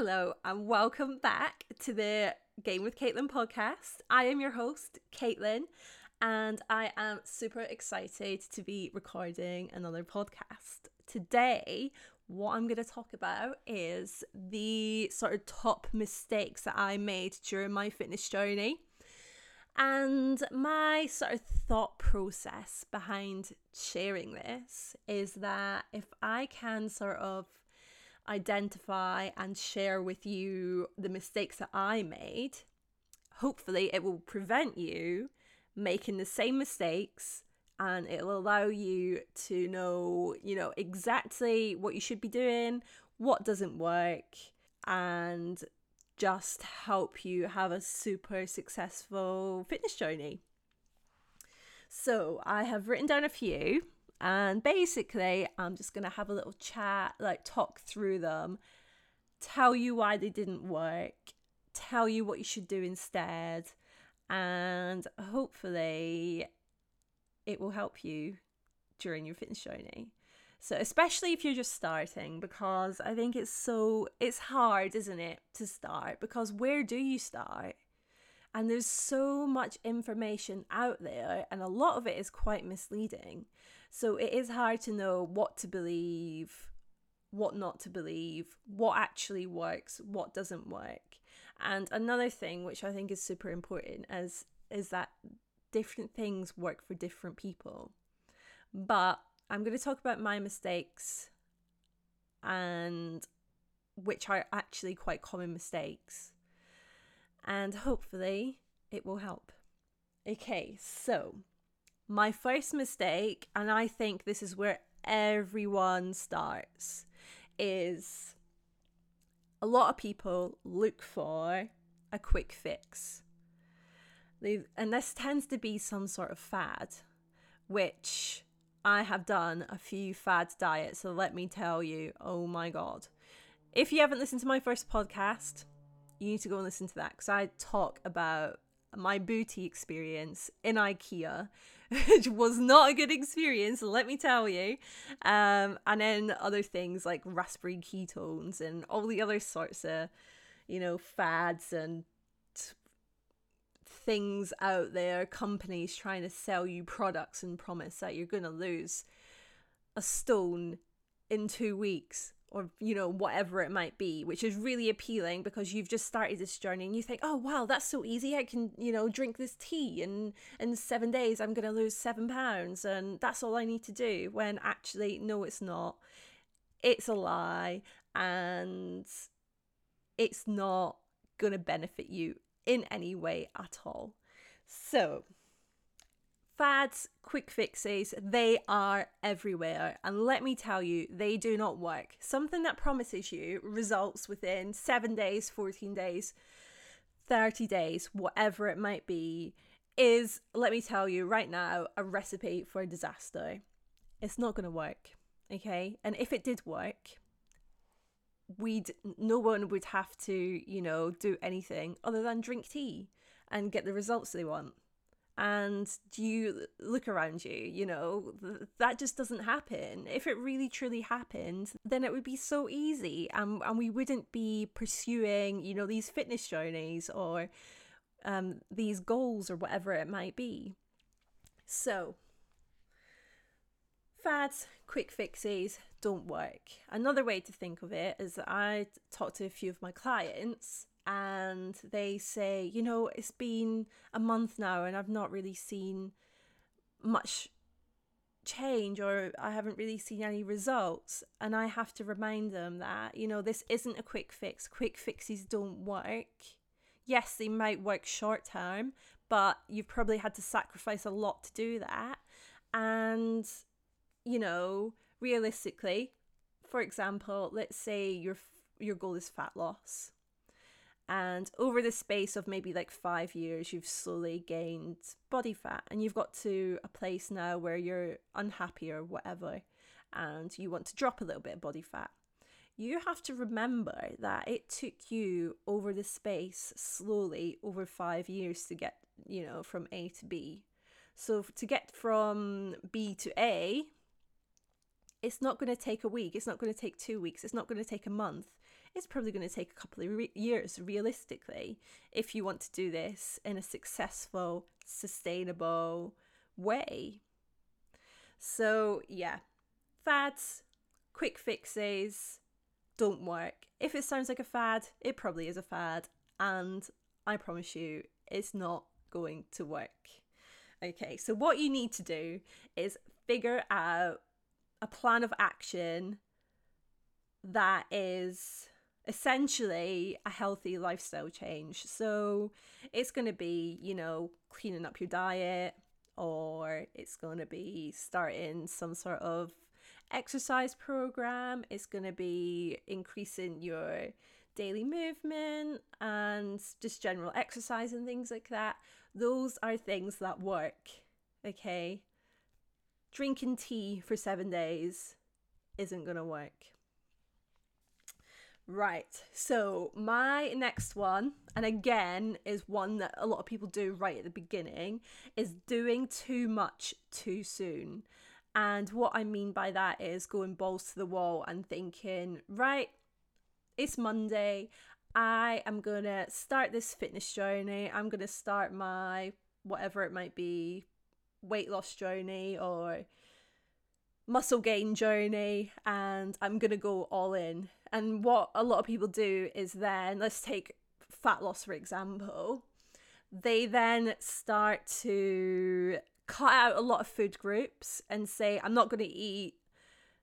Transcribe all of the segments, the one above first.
Hello, and welcome back to the Gain with Caitlin podcast. I am your host, Caitlin, and I am super excited to be recording another podcast. Today, what I'm going to talk about is the sort of top mistakes that I made during my fitness journey. And my sort of thought process behind sharing this is that if I can sort of identify and share with you the mistakes that I made, hopefully it will prevent you making the same mistakes and it'll allow you to know, you know, exactly what you should be doing, what doesn't work, and just help you have a super successful fitness journey. So, I have written down a few, and basically, I'm just going to have a little chat, like talk through them, tell you why they didn't work, tell you what you should do instead, and hopefully, it will help you during your fitness journey. So especially if you're just starting because I think it's so it's hard, isn't it, to start because where do you start? And there's so much information out there and a lot of it is quite misleading. So it is hard to know what to believe, what not to believe, what actually works, what doesn't work. And another thing which I think is super important is is that different things work for different people. But I'm going to talk about my mistakes and which are actually quite common mistakes. And hopefully it will help. Okay, so my first mistake, and I think this is where everyone starts, is a lot of people look for a quick fix. They, and this tends to be some sort of fad, which I have done a few fad diets. So let me tell you, oh my God. If you haven't listened to my first podcast, you need to go and listen to that because I talk about my booty experience in IKEA, which was not a good experience, let me tell you. Um, and then other things like raspberry ketones and all the other sorts of, you know, fads and things out there, companies trying to sell you products and promise that you're going to lose a stone in two weeks or you know whatever it might be which is really appealing because you've just started this journey and you think oh wow that's so easy. I can you know drink this tea and in seven days. I'm going to lose seven pounds and that's all i need to do when actually no it's not. It's a lie and it's not going to benefit you in any way at all. So, fads, quick fixes, they are everywhere. And let me tell you, they do not work. Something that promises you results within seven days, 14 days, 30 days, whatever it might be, is, let me tell you right now, a recipe for a disaster. It's not going to work. Okay. And if it did work, we'd no one would have to you know do anything other than drink tea and get the results they want and you look around you you know th- that just doesn't happen if it really truly happened then it would be so easy and, and we wouldn't be pursuing you know these fitness journeys or um, these goals or whatever it might be so fads quick fixes don't work. Another way to think of it is that I talked to a few of my clients and they say, you know, it's been a month now and I've not really seen much change or I haven't really seen any results. And I have to remind them that, you know, this isn't a quick fix. Quick fixes don't work. Yes, they might work short term, but you've probably had to sacrifice a lot to do that. And, you know, realistically, for example, let's say your your goal is fat loss. And over the space of maybe like five years, you've slowly gained body fat, and you've got to a place now where you're unhappy or whatever, and you want to drop a little bit of body fat. You have to remember that it took you over the space slowly over five years to get, you know, from A to B. So to get from B to A, it's not going to take a week, it's not going to take two weeks, it's not going to take a month. It's probably going to take a couple of re- years realistically if you want to do this in a successful, sustainable way. So, yeah, fads, quick fixes don't work. If it sounds like a fad, it probably is a fad. And I promise you, it's not going to work. Okay, so what you need to do is figure out a plan of action that is essentially a healthy lifestyle change. So it's going to be, you know, cleaning up your diet, or it's going to be starting some sort of exercise program, it's going to be increasing your daily movement and just general exercise and things like that. Those are things that work, okay? Drinking tea for seven days isn't going to work. Right, so my next one, and again, is one that a lot of people do right at the beginning, is doing too much too soon. And what I mean by that is going balls to the wall and thinking, right, it's Monday. I am to start this fitness journey. I'm to start my whatever it might be weight loss journey or muscle gain journey and I'm to go all in. And what a lot of people do is then, let's take fat loss for example, they then start to cut out a lot of food groups and say, I'm not going to eat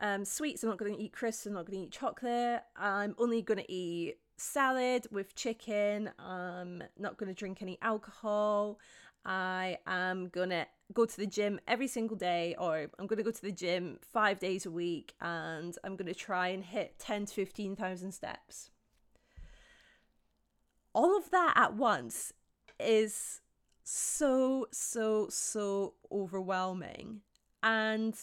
um, sweets, I'm not going to eat crisps, I'm not going to eat chocolate, I'm only going to eat salad with chicken, I'm not going to drink any alcohol, I am going to go to the gym every single day, or I'm going to go to the gym five days a week, and I'm going to try and hit 10 to 15,000 steps. All of that at once is so, so, so overwhelming. And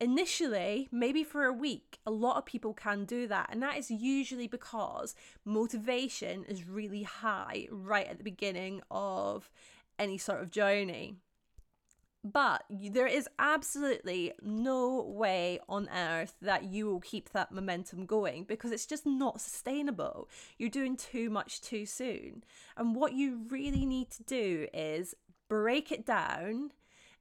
initially, maybe for a week, a lot of people can do that. And that is usually because motivation is really high right at the beginning of any sort of journey. But there is absolutely no way on earth that you will keep that momentum going because it's just not sustainable. You're doing too much too soon. And what you really need to do is break it down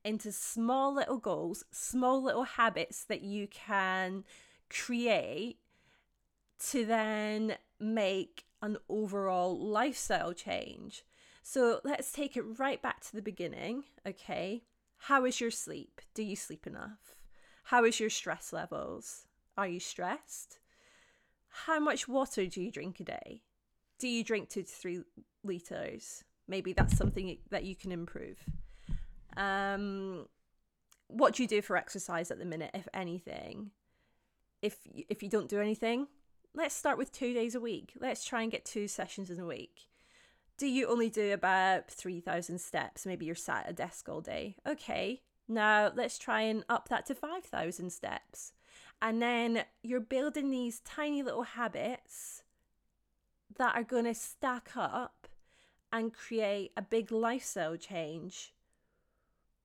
into small little goals, small little habits that you can create to then make an overall lifestyle change. So let's take it right back to the beginning, okay? How is your sleep? Do you sleep enough? How is your stress levels? Are you stressed? How much water do you drink a day? Do you drink two to three liters? Maybe that's something that you can improve. Um, what do you do for exercise at the minute, if anything? If if you don't do anything, let's start with two days a week. Let's try and get two sessions in a week do you only do about 3,000 steps? Maybe you're sat at a desk all day. Okay, now let's try and up that to 5,000 steps. And then you're building these tiny little habits that are going to stack up and create a big lifestyle change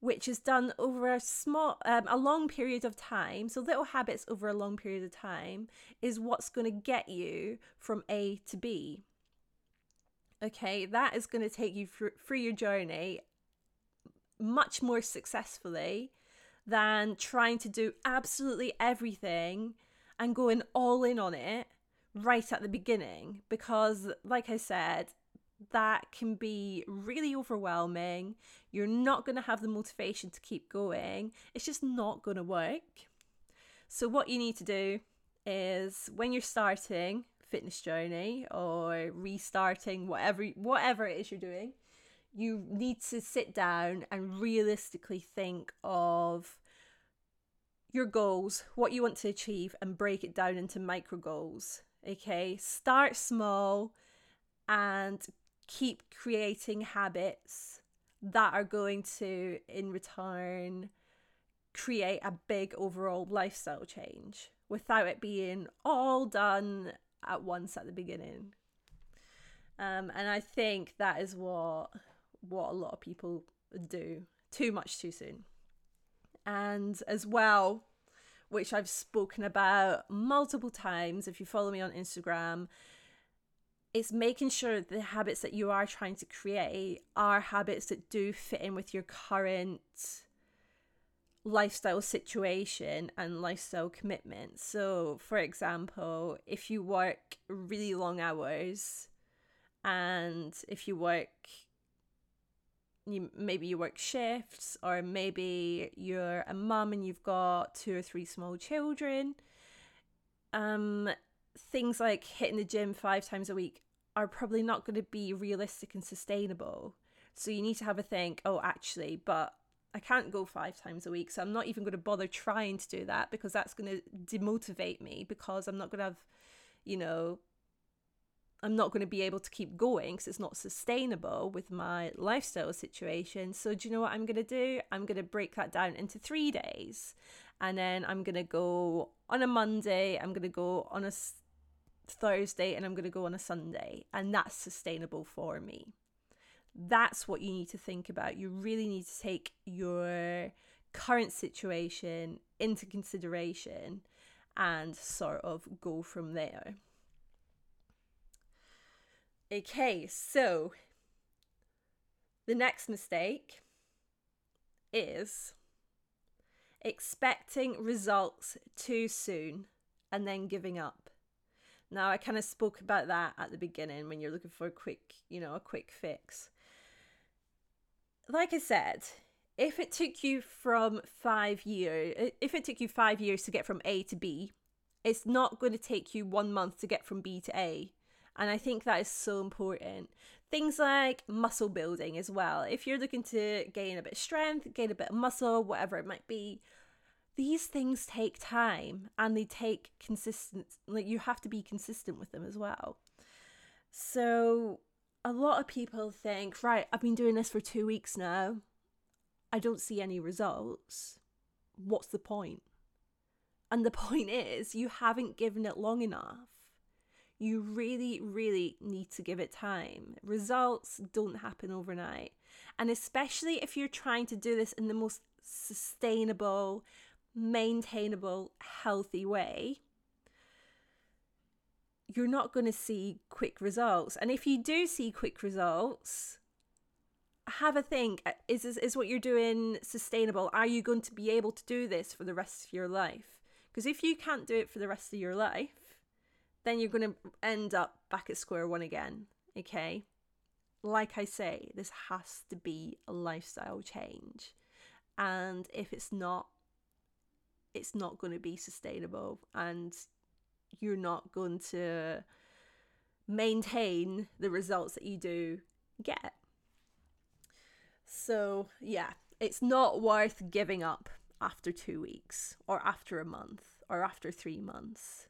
which is done over a small um, a long period of time so little habits over a long period of time is what's going to get you from a to b okay, that is going to take you through your journey much more successfully than trying to do absolutely everything and going all in on it right at the beginning. Because, like I said, that can be really overwhelming. You're not going to have the motivation to keep going, it's just not going to work. So, what you need to do is when you're starting, fitness journey or restarting whatever whatever it is you're doing you need to sit down and realistically think of your goals what you want to achieve and break it down into micro goals okay? Start small and keep creating habits that are going to in return create a big overall lifestyle change without it being all done at once at the beginning. Um, and I think that is what what a lot of people do too much too soon. And as well, which I've spoken about multiple times, if you follow me on Instagram, it's making sure the habits that you are trying to create are habits that do fit in with your current lifestyle situation and lifestyle commitment. So, for example, if you work really long hours and if you work you maybe you work shifts or maybe you're a mum and you've got two or three small children um things like hitting the gym 5 times a week are probably not going to be realistic and sustainable. So you need to have a think, oh, actually, but I can't go five times a week. So I'm not even going to bother trying to do that because that's going to demotivate me because I'm not going to have, you know, I'm not going to be able to keep going because it's not sustainable with my lifestyle situation. So, do you know what I'm going to do? I'm going to break that down into three days. And then I'm going to go on a Monday, I'm going to go on a Thursday and I'm going to go on a Sunday, and that's sustainable for me. That's what you need to think about. You really need to take your current situation into consideration and sort of go from there. Okay, so the next mistake is expecting results too soon and then giving up. Now, I kind of spoke about that at the beginning when you're looking for a quick, you know, a quick fix. Like I said, if it took you from five years, if it took you five years to get from A to B, it's not going to take you one month to get from B to A. And I think that is so important. Things like muscle building as well. If you're looking to gain a bit of strength, gain a bit of muscle, whatever it might be, these things take time and they take consistent like you have to be consistent with them as well so a lot of people think right i've been doing this for two weeks now. I don't see any results. What's the point? and the point is you haven't given it long enough. You really really need to give it time. Results don't happen overnight. And especially if you're trying to do this in the most sustainable maintainable, healthy way, you're not going to see quick results. And if you do see quick results, have a think uh, is, this, is what you're doing sustainable? Are you going to be able to do this for the rest of your life? Because if you can't do it for the rest of your life, then you're going to end up back at square one again. Okay. Like I say, this has to be a lifestyle change. And if it's not, it's not going to be sustainable and you're not going to maintain the results that you do get. So, yeah, it's not worth giving up after two weeks or after a month or after three months.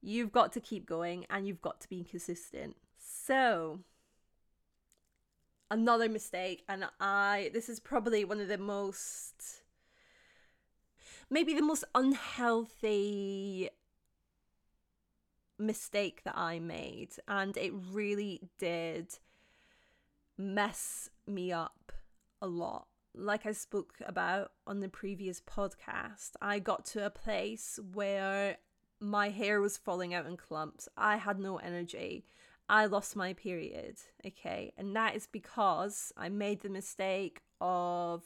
You've got to keep going and you've got to be consistent. So, another mistake, and I, this is probably one of the most maybe the most unhealthy mistake that I made, and it really did mess me up a lot. Like I spoke about on the previous podcast, I got to a place where my hair was falling out in clumps. I had no energy. I lost my period. Okay. And that is because I made the mistake of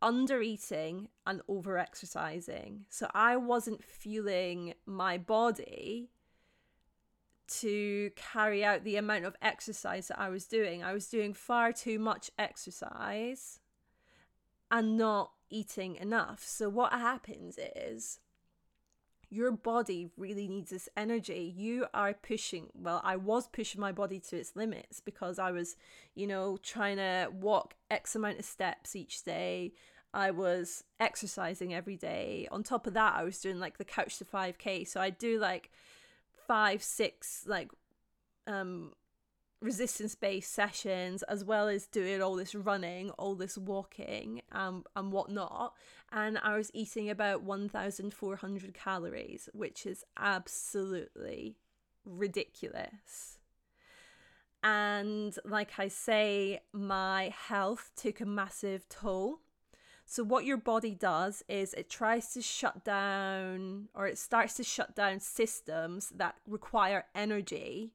under eating and over exercising. So I wasn't fueling my body to carry out the amount of exercise that I was doing. I was doing far too much exercise and not eating enough. So what happens is your body really needs this energy. You are pushing, well, I was pushing my body to its limits because I was, you know, trying to walk X amount of steps each day. I was exercising every day. On top of that, I was doing like the couch to 5k. So I do like five, six, like, um, resistance based sessions as well as doing all this running all this walking um, and whatnot. And i was eating about 1400 calories which is absolutely ridiculous. And like i say my health took a massive toll so, what your body does is it tries to shut down or it starts to shut down systems that require energy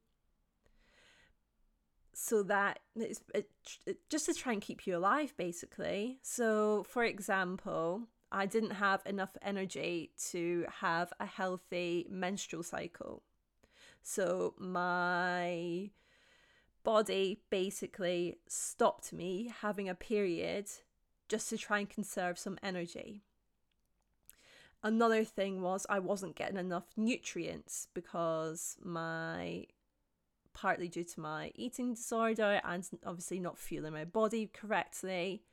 so that it's it, it, just to try and keep you alive, basically. So, for example, I didn't have enough energy to have a healthy menstrual cycle. So, my body basically stopped me having a period just to try and conserve some energy. Another thing was I wasn't getting enough nutrients because my partly due to my eating disorder and obviously not fueling my body correctly.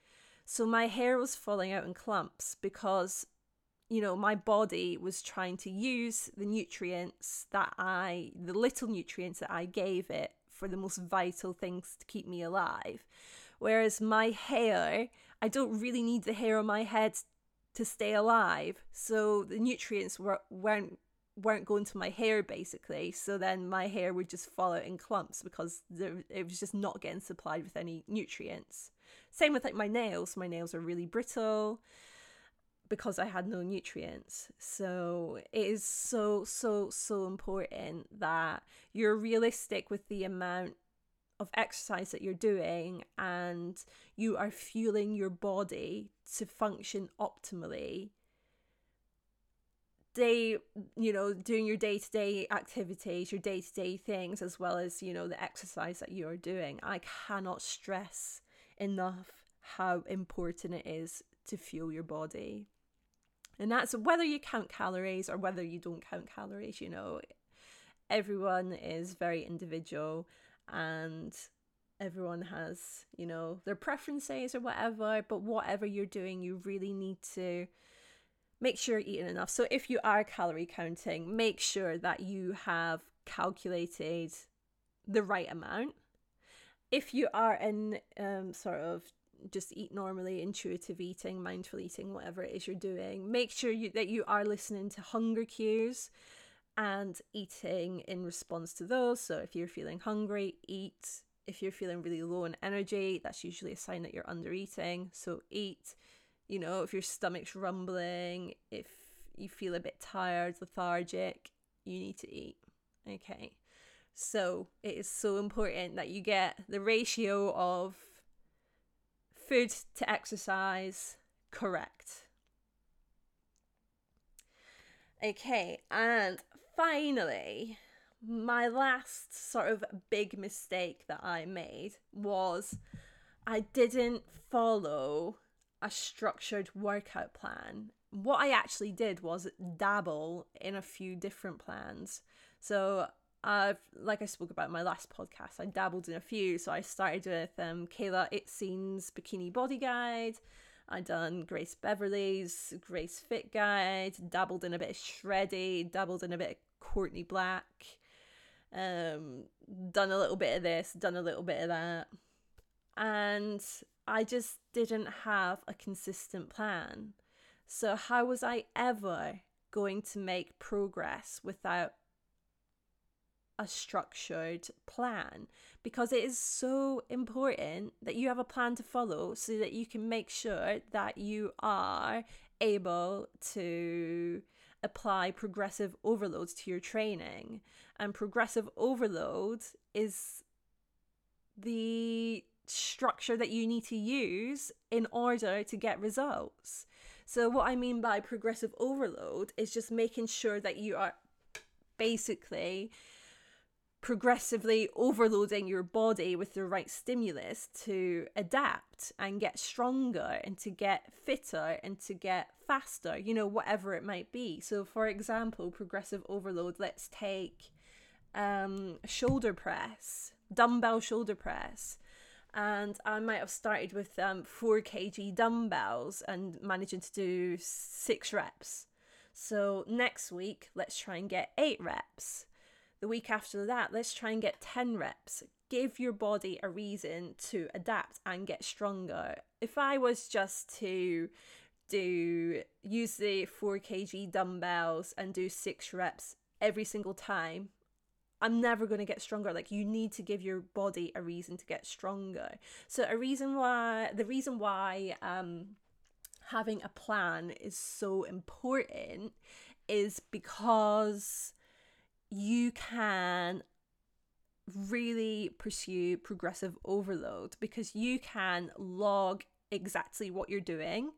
So my hair was falling out in clumps because you know my body was trying to use the nutrients that I the little nutrients that I gave it for the most vital things to keep me alive. Whereas my hair, I don't really need the hair on my head to stay alive. So the nutrients were, weren't weren't going to my hair basically. So then my hair would just fall out in clumps because there, it was just not getting supplied with any nutrients. Same with like my nails. My nails are really brittle because I had no nutrients. So it is so, so, so important that you're realistic with the amount of exercise that you're doing and you are fueling your body to function optimally day you know doing your day-to-day activities your day-to-day things as well as you know the exercise that you're doing i cannot stress enough how important it is to fuel your body. And that's whether you count calories or whether you don't count calories, you know, everyone is very individual and everyone has, you know, their preferences or whatever. But whatever you're doing, you really need to make sure you're eating enough. So if you are calorie counting, make sure that you have calculated the right amount. If you are in um, sort of just eat normally, intuitive eating, mindful eating, whatever it is you're doing. Make sure you, that you are listening to hunger cues and eating in response to those. So if you're feeling hungry, eat. If you're feeling really low in energy, that's usually a sign that you're under eating. So eat. You know, if your stomach's rumbling, if you feel a bit tired, lethargic, you need to eat. Okay. So it is so important that you get the ratio of food to exercise correct. Okay, and finally, my last sort of big mistake that I made was I didn't follow a structured workout plan. What I actually did was dabble in a few different plans. So I've, like I spoke about in my last podcast, I dabbled in a few. So I started with um, Kayla Itsines Bikini Body Guide. I done Grace Beverley's Grace Fit Guide. Dabbled in a bit of Shreddy. Dabbled in a bit of Courtney Black. Um, done a little bit of this. Done a little bit of that. And I just didn't have a consistent plan. So how was I ever going to make progress without a structured plan because it is so important that you have a plan to follow so that you can make sure that you are able to apply progressive overloads to your training. And progressive overload is the structure that you need to use in order to get results. So, what I mean by progressive overload is just making sure that you are basically progressively overloading your body with the right stimulus to adapt and get stronger and to get fitter and to get faster, you know, whatever it might be. So, for example, progressive overload, let's take um, shoulder press, dumbbell shoulder press. And I might have started with um, 4 kg dumbbells and managing to do six reps. So, next week, let's try and get eight reps the week after that, let's try and get 10 reps. Give your body a reason to adapt and get stronger. If I was just to do use the 4 kg dumbbells and do six reps every single time, I'm never going to get stronger. Like you need to give your body a reason to get stronger. So a reason why the reason why um having a plan is so important is because you can really pursue progressive overload because you can log exactly what you're doing.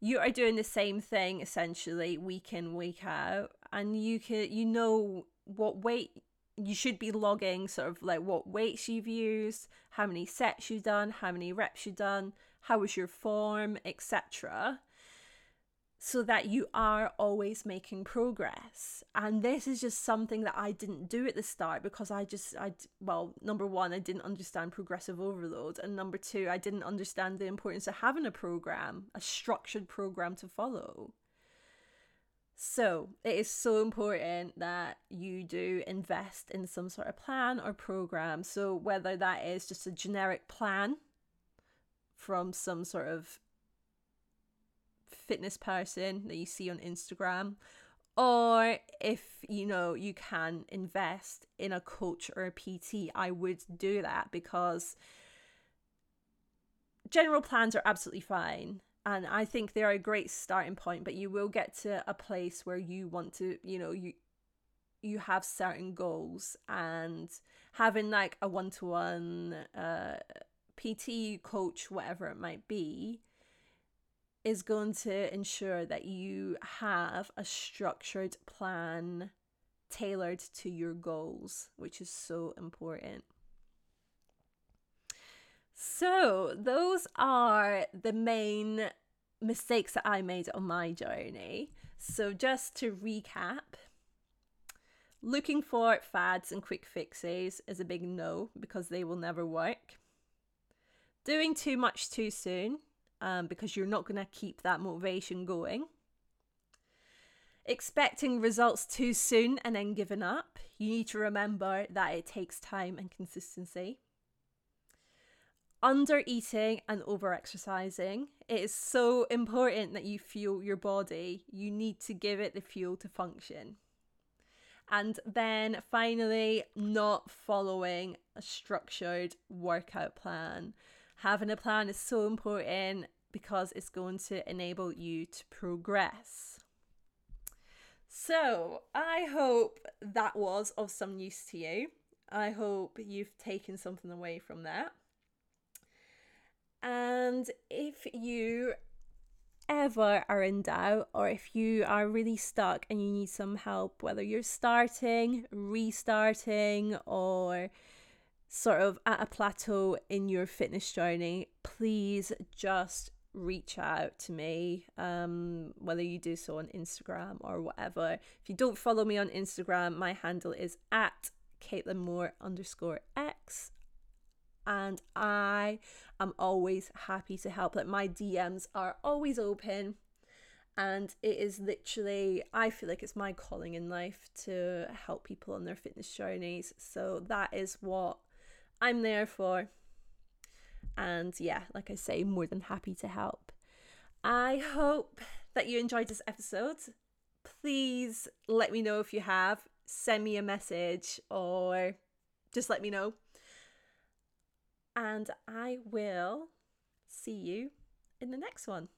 You are doing the same thing essentially week in, week out, and you can you know what weight you should be logging sort of like what weights you've used, how many sets you've done, how many reps you've done, how was your form, etc so that you are always making progress. And this is just something that I didn't do at the start because I just, I, well, number one, I didn't understand progressive overload. And number two, I didn't understand the importance of having a program, a structured program to follow. So it is so important that you do invest in some sort of plan or program. So whether that is just a generic plan from some sort of fitness person that you see on Instagram, or if you know you can invest in a coach or a PT, I would do that because general plans are absolutely fine. And I think they're a great starting point, but you will get to a place where you want to, you know, you you have certain goals and having like a one-to-one uh PT coach whatever it might be is going to ensure that you have a structured plan tailored to your goals, which is so important. So, those are the main mistakes that I made on my journey. So, just to recap, looking for fads and quick fixes is a big no because they will never work. Doing too much too soon um, because you're not going to keep that motivation going. Expecting results too soon and then giving up. You need to remember that it takes time and consistency. Under eating and over exercising. It is so important that you fuel your body. You need to give it the fuel to function. And then finally, not following a structured workout plan. Having a plan is so important because it's going to enable you to progress. So, I hope that was of some use to you. I hope you've taken something away from that. And if you ever are in doubt, or if you are really stuck and you need some help, whether you're starting, restarting, or sort of at a plateau in your fitness journey, please just reach out to me, um, whether you do so on Instagram or whatever. If you don't follow me on Instagram, my handle is at Caitlin Moore underscore X. And I am always happy to help. Like my DMs are always open. And it is literally, I feel like it's my calling in life to help people on their fitness journeys. So that is what I'm there for. And yeah, like I say, more than happy to help. I hope that you enjoyed this episode. Please let me know if you have. Send me a message or just let me know. And I will see you in the next one.